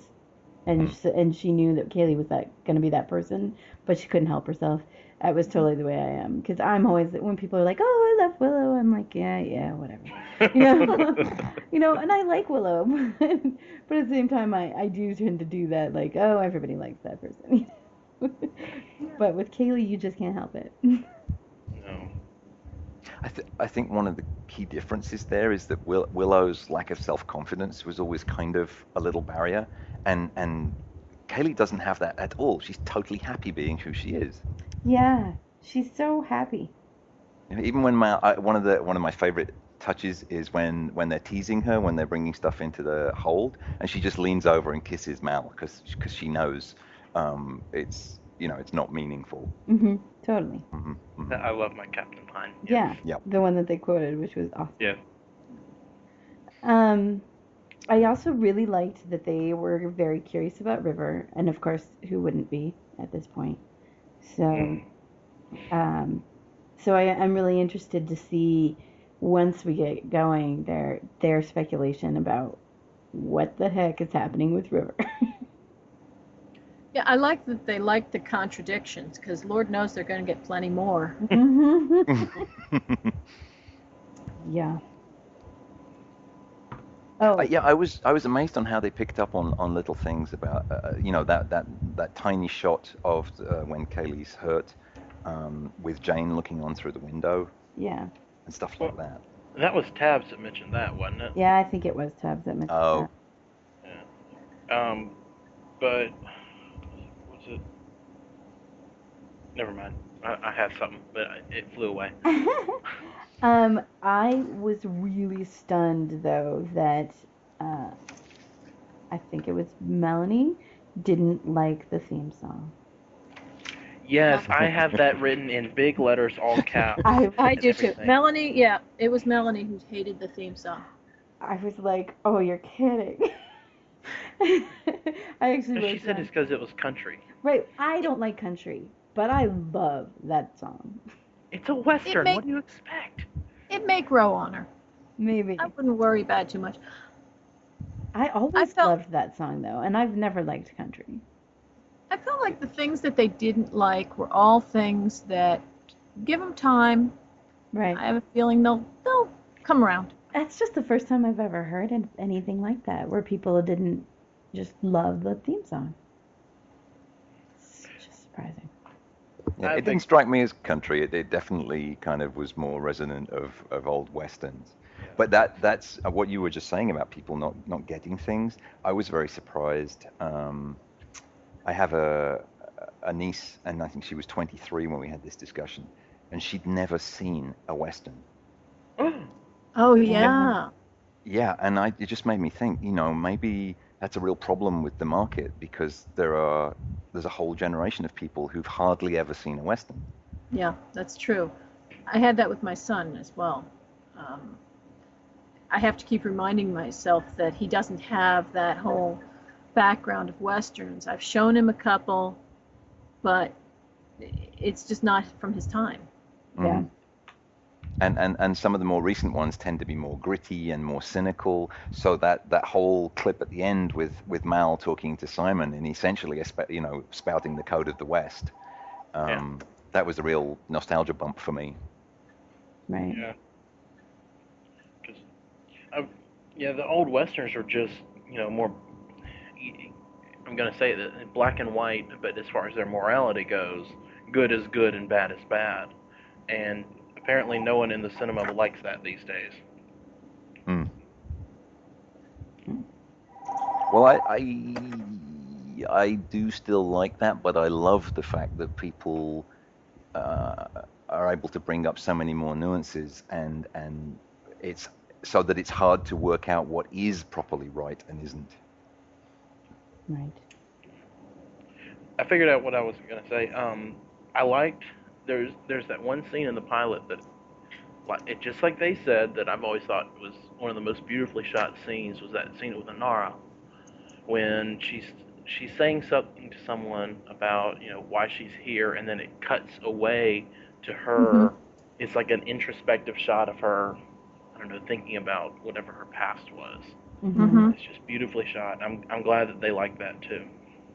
and sh and she knew that Kaylee was that going to be that person, but she couldn't help herself. That was totally the way I am because I'm always when people are like, oh I love Willow, I'm like yeah yeah whatever, you know, you know, and I like Willow, but at the same time I I do tend to do that like oh everybody likes that person. But with Kaylee, you just can't help it. No. I, th- I think one of the key differences there is that Will- Willow's lack of self-confidence was always kind of a little barrier, and and Kaylee doesn't have that at all. She's totally happy being who she is. Yeah, she's so happy. You even when my I, one of the one of my favorite touches is when when they're teasing her when they're bringing stuff into the hold, and she just leans over and kisses Mal because because she knows um, it's you know it's not meaningful. Mm-hmm. totally. hmm hmm I love my Captain Pine. Yeah. Yep. The one that they quoted, which was awesome. Yeah. Um, I also really liked that they were very curious about River, and of course, who wouldn't be at this point? So, um, so I, I'm really interested to see once we get going their their speculation about what the heck is happening with River. Yeah, I like that they like the contradictions because Lord knows they're going to get plenty more. yeah. Oh, Uh, yeah, I was I was amazed on how they picked up on, on little things about uh, you know that, that that tiny shot of uh, when Kaylee's hurt um, with Jayne looking on through the window yeah. and stuff like that. That was Tabs that mentioned that, wasn't it? Yeah, I think it was Tabs that mentioned that. Oh. Um, but what's it? Never mind. I, I had something, but it flew away. um, I was really stunned though that uh, I think it was Melanie didn't like the theme song. Yes, I have that written in big letters, all caps. I I and do too. Melanie, yeah, it was Melanie who hated the theme song. I was like, oh, you're kidding. I actually But she said down- it's because it was country. right. I don't like country, but I love that song. It's a western. may- What do you expect? It may grow on her. Maybe I wouldn't worry about it too much. I always felt- loved that song though, and I've never liked country. I felt like the things that they didn't like were all things that give them time. Right. I have a feeling they'll they'll come around. That's just the first time I've ever heard anything like that, where people didn't just love the theme song. It's just surprising. Yeah, it didn't strike me as country. It, it definitely kind of was more resonant of, of old westerns. But that that's uh, what you were just saying about people not, not getting things. I was very surprised. Um, I have a a niece, and I think she was 23 when we had this discussion, and she'd never seen a western. Oh yeah. Yeah, and I, it just made me think, you know, maybe that's a real problem with the market because there are there's a whole generation of people who've hardly ever seen a western. Yeah, that's true. I had that with my son as well. Um, I have to keep reminding myself that he doesn't have that whole background of westerns. I've shown him a couple, but it's just not from his time. Yeah. Mhm. And, and and some of the more recent ones tend to be more gritty and more cynical. So that, that whole clip at the end with, with Mal talking to Simon and essentially you know spouting the code of the West, um, that was a real nostalgia bump for me. Right. Yeah. 'Cause I, yeah, the old westerns are just you know more. I'm gonna say that black and white, but as far as their morality goes, good is good and bad is bad, and apparently no one in the cinema likes that these days. Mm. Well, I, I I do still like that, but I love the fact that people uh, are able to bring up so many more nuances, and and it's so that it's hard to work out what is properly right and isn't. Right. I figured out what I was gonna say. Um, I liked there's there's that one scene in the pilot that, like it just like they said that I've always thought was one of the most beautifully shot scenes was that scene with Inara, when she's she's saying something to someone about you know why she's here, and then it cuts away to her. It's like an introspective shot of her. I don't know, thinking about whatever her past was. Mm-hmm. Mhm. It's just beautifully shot. I'm I'm glad that they like that too.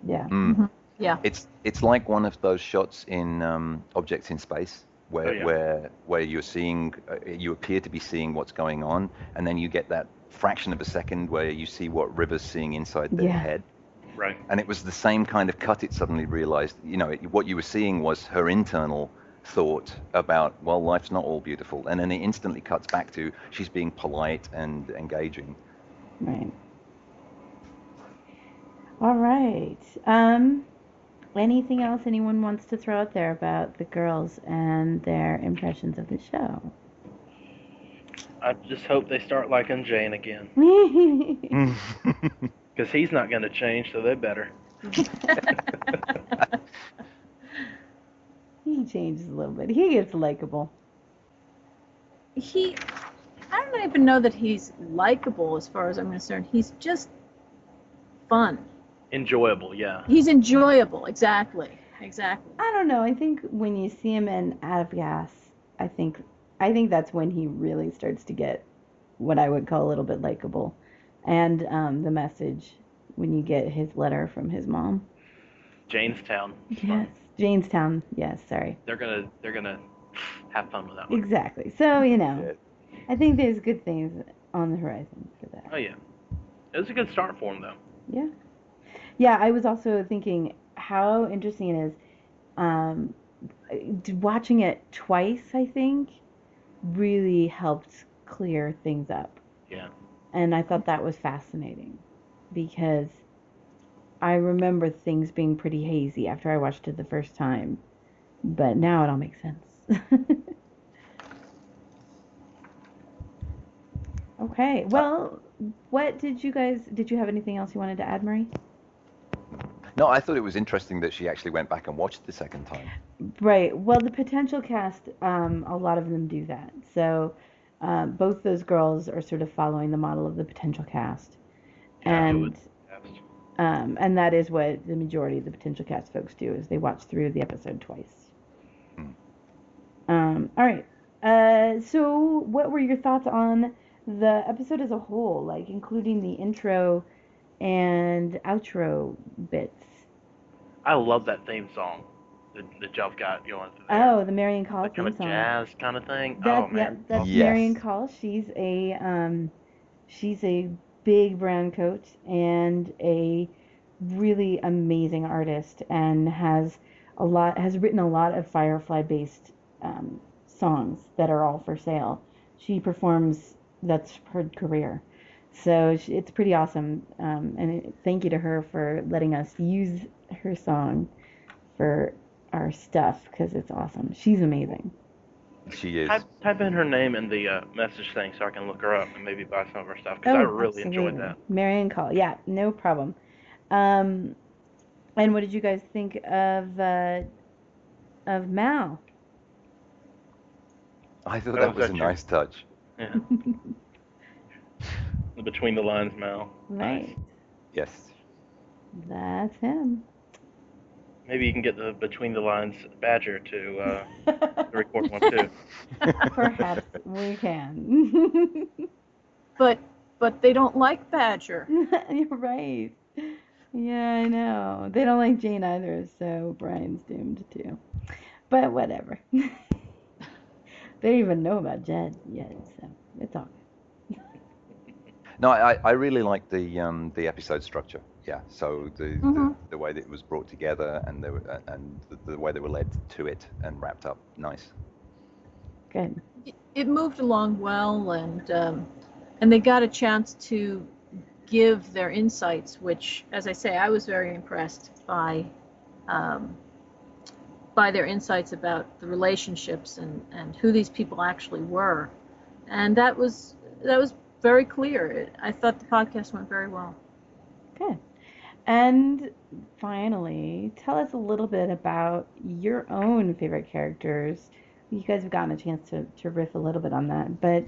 Yeah. Mm. Yeah. It's it's like one of those shots in um, Objects in Space where Oh, yeah. where where you're seeing uh, you appear to be seeing what's going on, and then you get that fraction of a second where you see what River's seeing inside their Yeah. head. Right. and it was the same kind of cut. It suddenly realized, you know, it, what you were seeing was her internal thought about, well, life's not all beautiful, and then it instantly cuts back to she's being polite and engaging. Right. All right. Um, anything else anyone wants to throw out there about the girls and their impressions of the show? I just hope they start liking Jayne again. Because he's not going to change, so they better. he changes a little bit. He gets likable. he I don't even know that he's likable as far as I'm concerned. He's just fun. Enjoyable, yeah. He's enjoyable. Exactly. Exactly. I don't know. I think when you see him in Out of Gas, I think I think that's when he really starts to get what I would call a little bit likable, and um, the message when you get his letter from his mom. Jaynestown. Yes, Jaynestown. Yes, sorry. They're gonna they're gonna have fun with that one. Exactly. So you know, I think there's good things on the horizon for that. Oh yeah. It was a good start for him though. Yeah. Yeah, I was also thinking how interesting it is. Um, watching it twice, I think, really helped clear things up. Yeah. And I thought that was fascinating because I remember things being pretty hazy after I watched it the first time, but now it all makes sense. okay, well, what did you guys, did you have anything else you wanted to add, Marie? No, I thought it was interesting that she actually went back and watched it the second time. Right. Well, the potential cast, um, a lot of them do that. So uh, both those girls are sort of following the model of the potential cast, and um, and that is what the majority of the potential cast folks do is they watch through the episode twice. Hmm. Um, all right. Uh, so what were your thoughts on the episode as a whole, like including the intro and outro bits? I love that theme song that, that y'all got going through there. Oh, the Marian Call that kind of song. jazz kind of thing. That, oh man. that, that's Yes. Marian Call. She's a um, she's a big brown coat and a really amazing artist, and has a lot has written a lot of Firefly based um, songs that are all for sale. She performs. That's her career. So she, it's pretty awesome. Um, and thank you to her for letting us use her song for our stuff because it's awesome. She's amazing. She is. Type, type in her name in the uh, message thing so I can look her up and maybe buy some of her stuff because I really enjoyed that. Oh, Marian Call. Yeah, no problem. Um, and what did you guys think of uh, of Mal? I thought Oh, that was a that's nice touch. Yeah. the between the lines, Mal. Right, Yes. that's him. maybe you can get the between the lines Badger to, uh, to record one too. Perhaps we can. But but they don't like Badger. You're right. Yeah, I know. They don't like Jayne either, so Brian's doomed too. But whatever. they don't even know about Jed yet, so it's all good. No, I, I really like the um, the episode structure. Yeah, so the, the Mhm. the way that it was brought together and the and the, the way they were led to it and wrapped up, nice. Good. It, it moved along well, and um, and they got a chance to give their insights, which, as I say, I was very impressed by. Um, by their insights about the relationships and, and who these people actually were, and that was that was very clear. It, I thought the podcast went very well. Good. And finally, tell us a little bit about your own favorite characters. You guys have gotten a chance to, to riff a little bit on that, but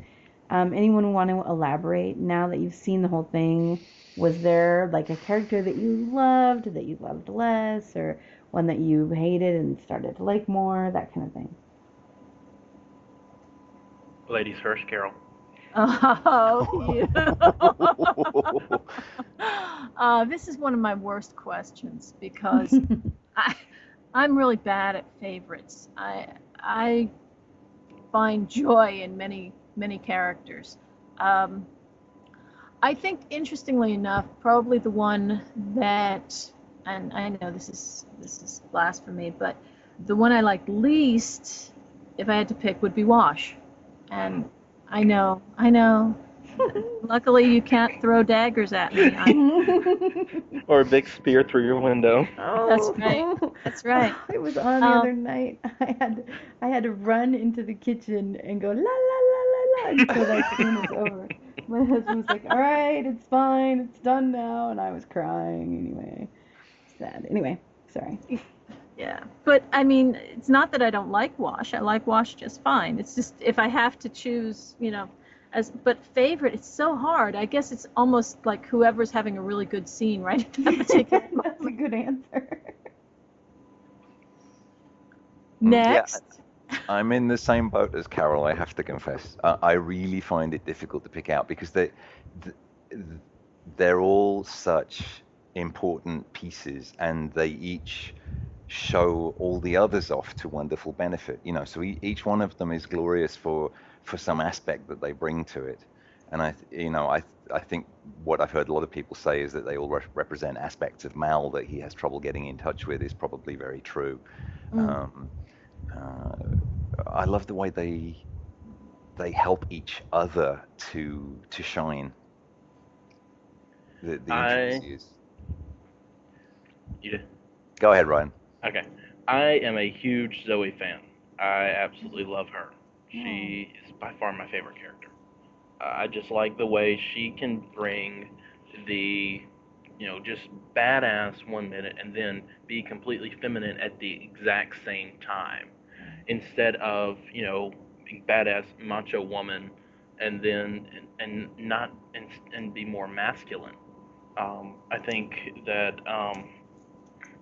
um, anyone want to elaborate now that you've seen the whole thing? Was there like a character that you loved, that you loved less, or one that you hated and started to like more, that kind of thing? Ladies first, Carol. Oh, you. uh, this is one of my worst questions because I, I'm really bad at favorites. I I find joy in many many characters. Um, I think, interestingly enough, probably the one that, and I know this is this is blasphemy, but the one I like least, if I had to pick, would be Wash. And I know, I know. Luckily, you can't throw daggers at me. Or a big spear through your window. Oh. That's right. That's right. It was on the Um, other night. I had I had to run into the kitchen and go la la la la la until that scene was over. My husband was like, "All right, it's fine, it's done now," and I was crying anyway. Sad. Anyway, sorry. Yeah, but I mean, it's not that I don't like Wash. I like Wash just fine. It's just if I have to choose, you know, as but favorite, it's so hard. I guess it's almost like whoever's having a really good scene right at that particular. That's a good answer. Yeah, Next. I'm in the same boat as Carol. I have to confess. Uh, I really find it difficult to pick out because they, they're all such important pieces, and they each show all the others off to wonderful benefit. You know, so e- each one of them is glorious for for some aspect that they bring to it. And I, you know, I I think what I've heard a lot of people say is that they all re- represent aspects of Mal that he has trouble getting in touch with is probably very true. Um, uh, I love the way they they help each other to to shine. The, the I-. You, Go ahead, Ryan. Okay. I am a huge Zoe fan. I absolutely love her. She is by far my favorite character. Uh, I just like the way she can bring the, you know, just badass one minute and then be completely feminine at the exact same time. Instead of, you know, being badass macho woman and then and, and not and, and be more masculine. Um, I think that um,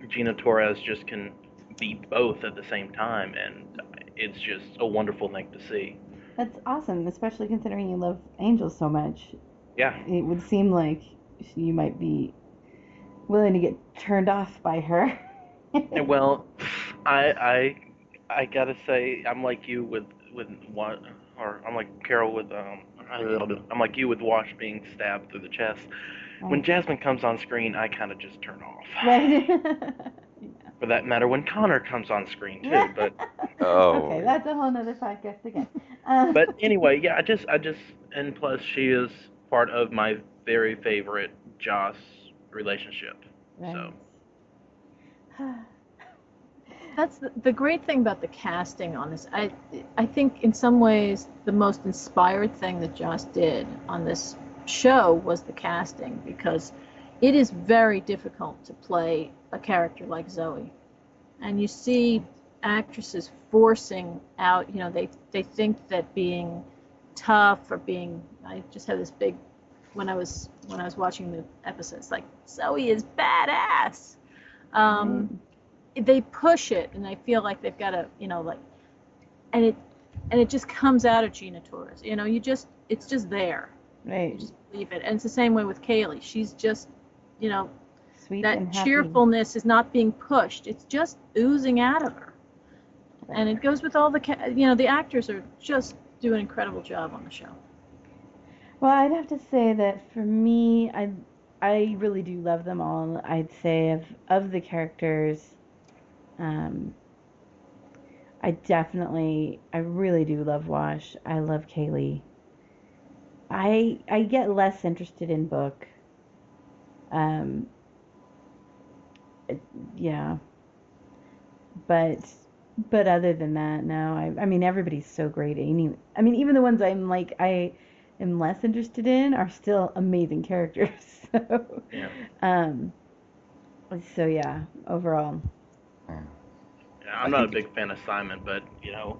Gina Torres just can be both at the same time, and it's just a wonderful thing to see. That's awesome, especially considering you love Angels so much. Yeah, It would seem like you might be willing to get turned off by her. Well, I I I gotta say I'm like you with with what or I'm like Carol with um I'm like you with Wash being stabbed through the chest. When Jasmine comes on screen, I kind of just turn off. Right. For that matter, when Connor comes on screen too. But Oh. Okay, that's a whole other podcast again. Um, but anyway, yeah, I just I just and plus she is part of my very favorite Joss relationship. So That's the, the great thing about the casting on this. I I think in some ways the most inspired thing that Joss did on this show was the casting because it is very difficult to play a character like Zoe. And you see actresses forcing out, you know, they they think that being tough or being I just had this big when I was when I was watching the episodes like Zoe is badass. Um they push it and they feel like they've got to, you know, like, and it and it just comes out of Gina Torres. You know, you just it's just there. Right. Just believe it. And it's the same way with Kaylee. She's just, you know, Sweet that happy. cheerfulness is not being pushed. It's just oozing out of her. And it goes with all the, ca- you know, the actors are just do an incredible job on the show. Well, I'd have to say that for me, I I really do love them all. I'd say of of the characters, um, I definitely, I really do love Wash. I love Kaylee. I I get less interested in Book. Um, it- yeah. But but other than that, no. I I mean everybody's so great. Any, I mean even the ones I'm like I am less interested in are still amazing characters. So Yeah. um so yeah, overall. Yeah, I I'm not a big fan of Simon, but you know,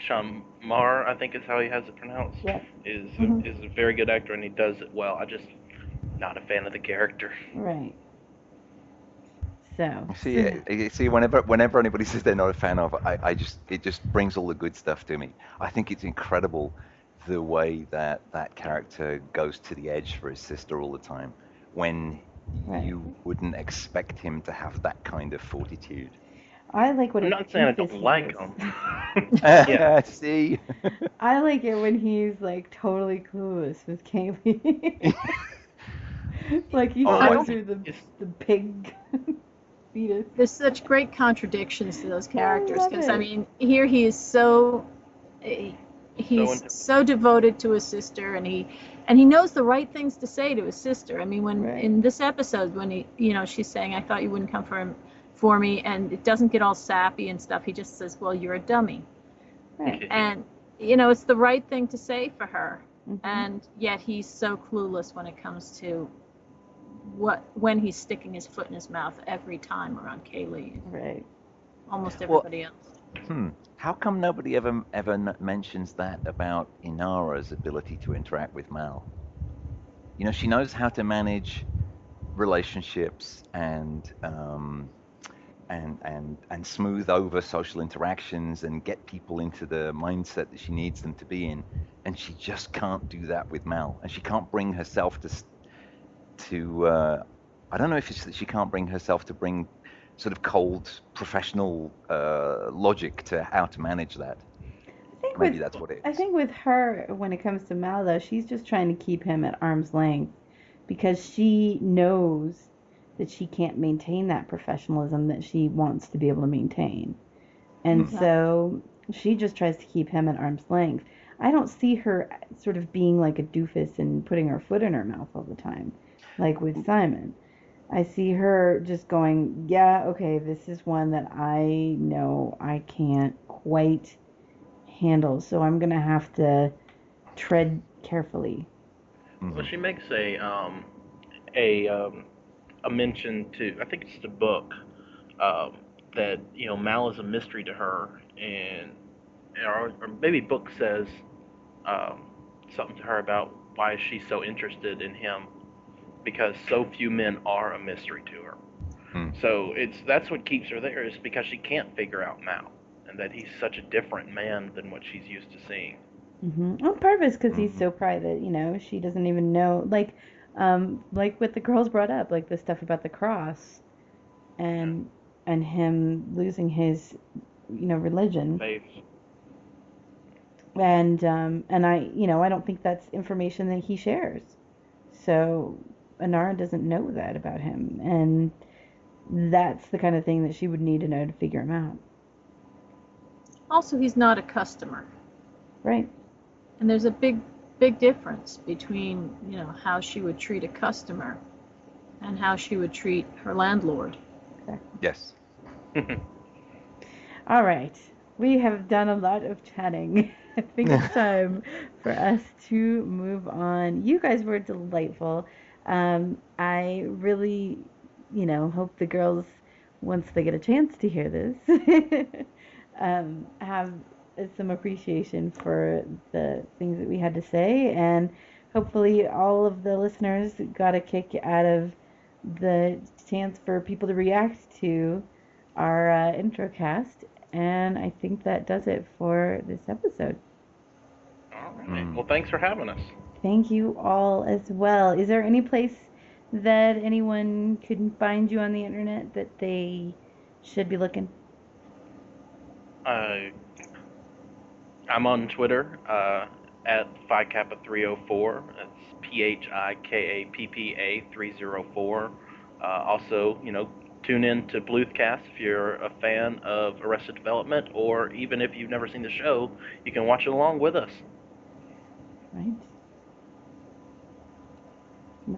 Sean Maher, I think is how he has it pronounced, Yeah. is Mhm. is a very good actor and he does it well. I just not a fan of the character. Right. So You See, uh, you see, whenever whenever anybody says they're not a fan of, I, I just it just brings all the good stuff to me. I think it's incredible the way that that character goes to the edge for his sister all the time, when Right. you wouldn't expect him to have that kind of fortitude. I like what I'm not saying I don't like him. yeah. see, I like it when he's like totally clueless with Kaylee. like he Oh, I shows her the think the pig fetus. There's such great contradictions to those characters because it. I mean, here he is so eh, he's into- so, devoted to his sister, and he and he knows the right things to say to his sister. I mean, when Right. in this episode when he you know she's saying, "I thought you wouldn't come for him for me," and it doesn't get all sappy and stuff. He just says, "Well, you're a dummy," Right. and you know it's the right thing to say for her. Mhm. and yet he's so clueless when it comes to what when he's sticking his foot in his mouth every time around Kaylee, Right. almost Well- everybody else. hmm. How come nobody ever ever mentions that about Inara's ability to interact with Mal? You know, she knows how to manage relationships and um, and and and smooth over social interactions and get people into the mindset that she needs them to be in, and she just can't do that with Mal, and she can't bring herself to to. Uh, I don't know if it's that she can't bring herself to bring sort of cold professional uh, logic to how to manage that. I think Maybe with, that's what it I think with her, when it comes to Mal, though, she's just trying to keep him at arm's length because she knows that she can't maintain that professionalism that she wants to be able to maintain. And Mhm. so she just tries to keep him at arm's length. I don't see her sort of being like a doofus and putting her foot in her mouth all the time, like with Simon. I see her just going, yeah, okay, this is one that I know I can't quite handle, so I'm gonna have to tread carefully. Well, she makes a um, a um, a mention to I think it's the book um, that you know Mal is a mystery to her, and or, or maybe book says um, something to her about why she's so interested in him because so few men are a mystery to her. Hmm. So it's that's what keeps her there is because she can't figure out Mal and that he's such a different man than what she's used to seeing. hmm Well, part of it's because he's Mhm. so private, you know. She doesn't even know, like, um, like what the girls brought up, like the stuff about the cross, and and him losing his, you know, religion. Faith. and um, and I, you know, I don't think that's information that he shares. So Inara doesn't know that about him, and that's the kind of thing that she would need to know to figure him out, Also, he's not a customer, right? and there's a big, big difference between you know how she would treat a customer and how she would treat her landlord. Yes. All right, we have done a lot of chatting. I think it's time for us to move on. You guys were delightful. Um, I really, you know, hope the girls, once they get a chance to hear this, um, have some appreciation for the things that we had to say, and hopefully all of the listeners got a kick out of the chance for people to react to our uh, intro cast. And I think that does it for this episode. All right. Well, thanks for having us. Thank you all as well. Is there any place that anyone could find you on the internet that they should be looking? Uh, I'm on Twitter uh, at Phi Kappa 304. It's P H I K A P P A 304. Uh, also, you know, tune in to Bluthcast if you're a fan of Arrested Development, or even if you've never seen the show, you can watch it along with us. Right?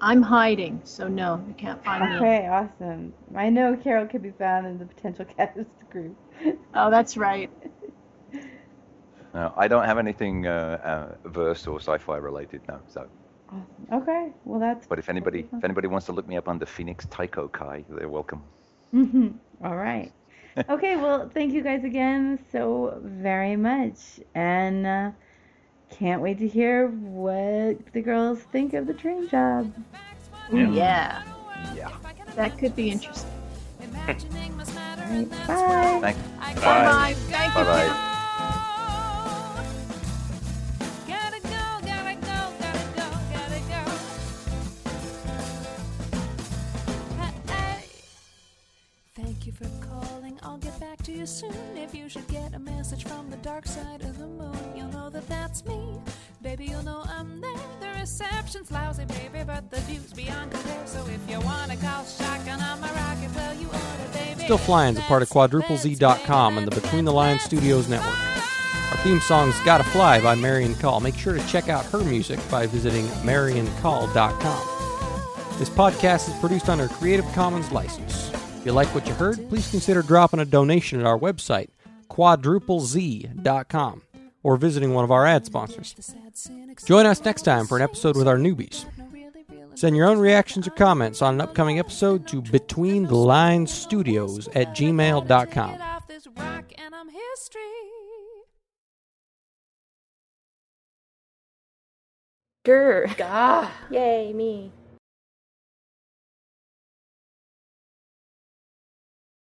I'm hiding, so no, you can't find me. Okay, awesome. I know Carol could be found in the potential cast group. Oh, that's right. No, I don't have anything uh, uh, verse or sci-fi related now. So, Okay, well that's. but if anybody if anybody wants to look me up under Phoenix Taiko Kai, they're welcome. Mhm. All right. okay, well, thank you guys again so very much, and uh, can't wait to hear what the girls think of the train job. Ooh, yeah. Yeah. That could be interesting. Imagining must matter, Right, and that's bye. Thank. I Bye. Bye. Thank you. Bye-bye. Message from the dark side of the moon, you'll know that that's me. Baby, you'll know I'm there. The reception's lousy, baby, but the view's beyond compare. So if you wanna call shotgun on my rocket, well, you order, baby. Still Flying is a part of quadruplez.com and the Between the Lines Studios network. Our theme song is Gotta Fly by Marian Call. Make sure to check out her music by visiting mariancall.com. This podcast is produced under a Creative Commons license. If you like what you heard, please consider dropping a donation at our website, quadruplez.com, or visiting one of our ad sponsors. Join us next time for an episode with our newbies. Send your own reactions or comments on an upcoming episode to between the lines studios at gmail.com. Get off this rock and I'm history. Grr. Gah. Yay, me.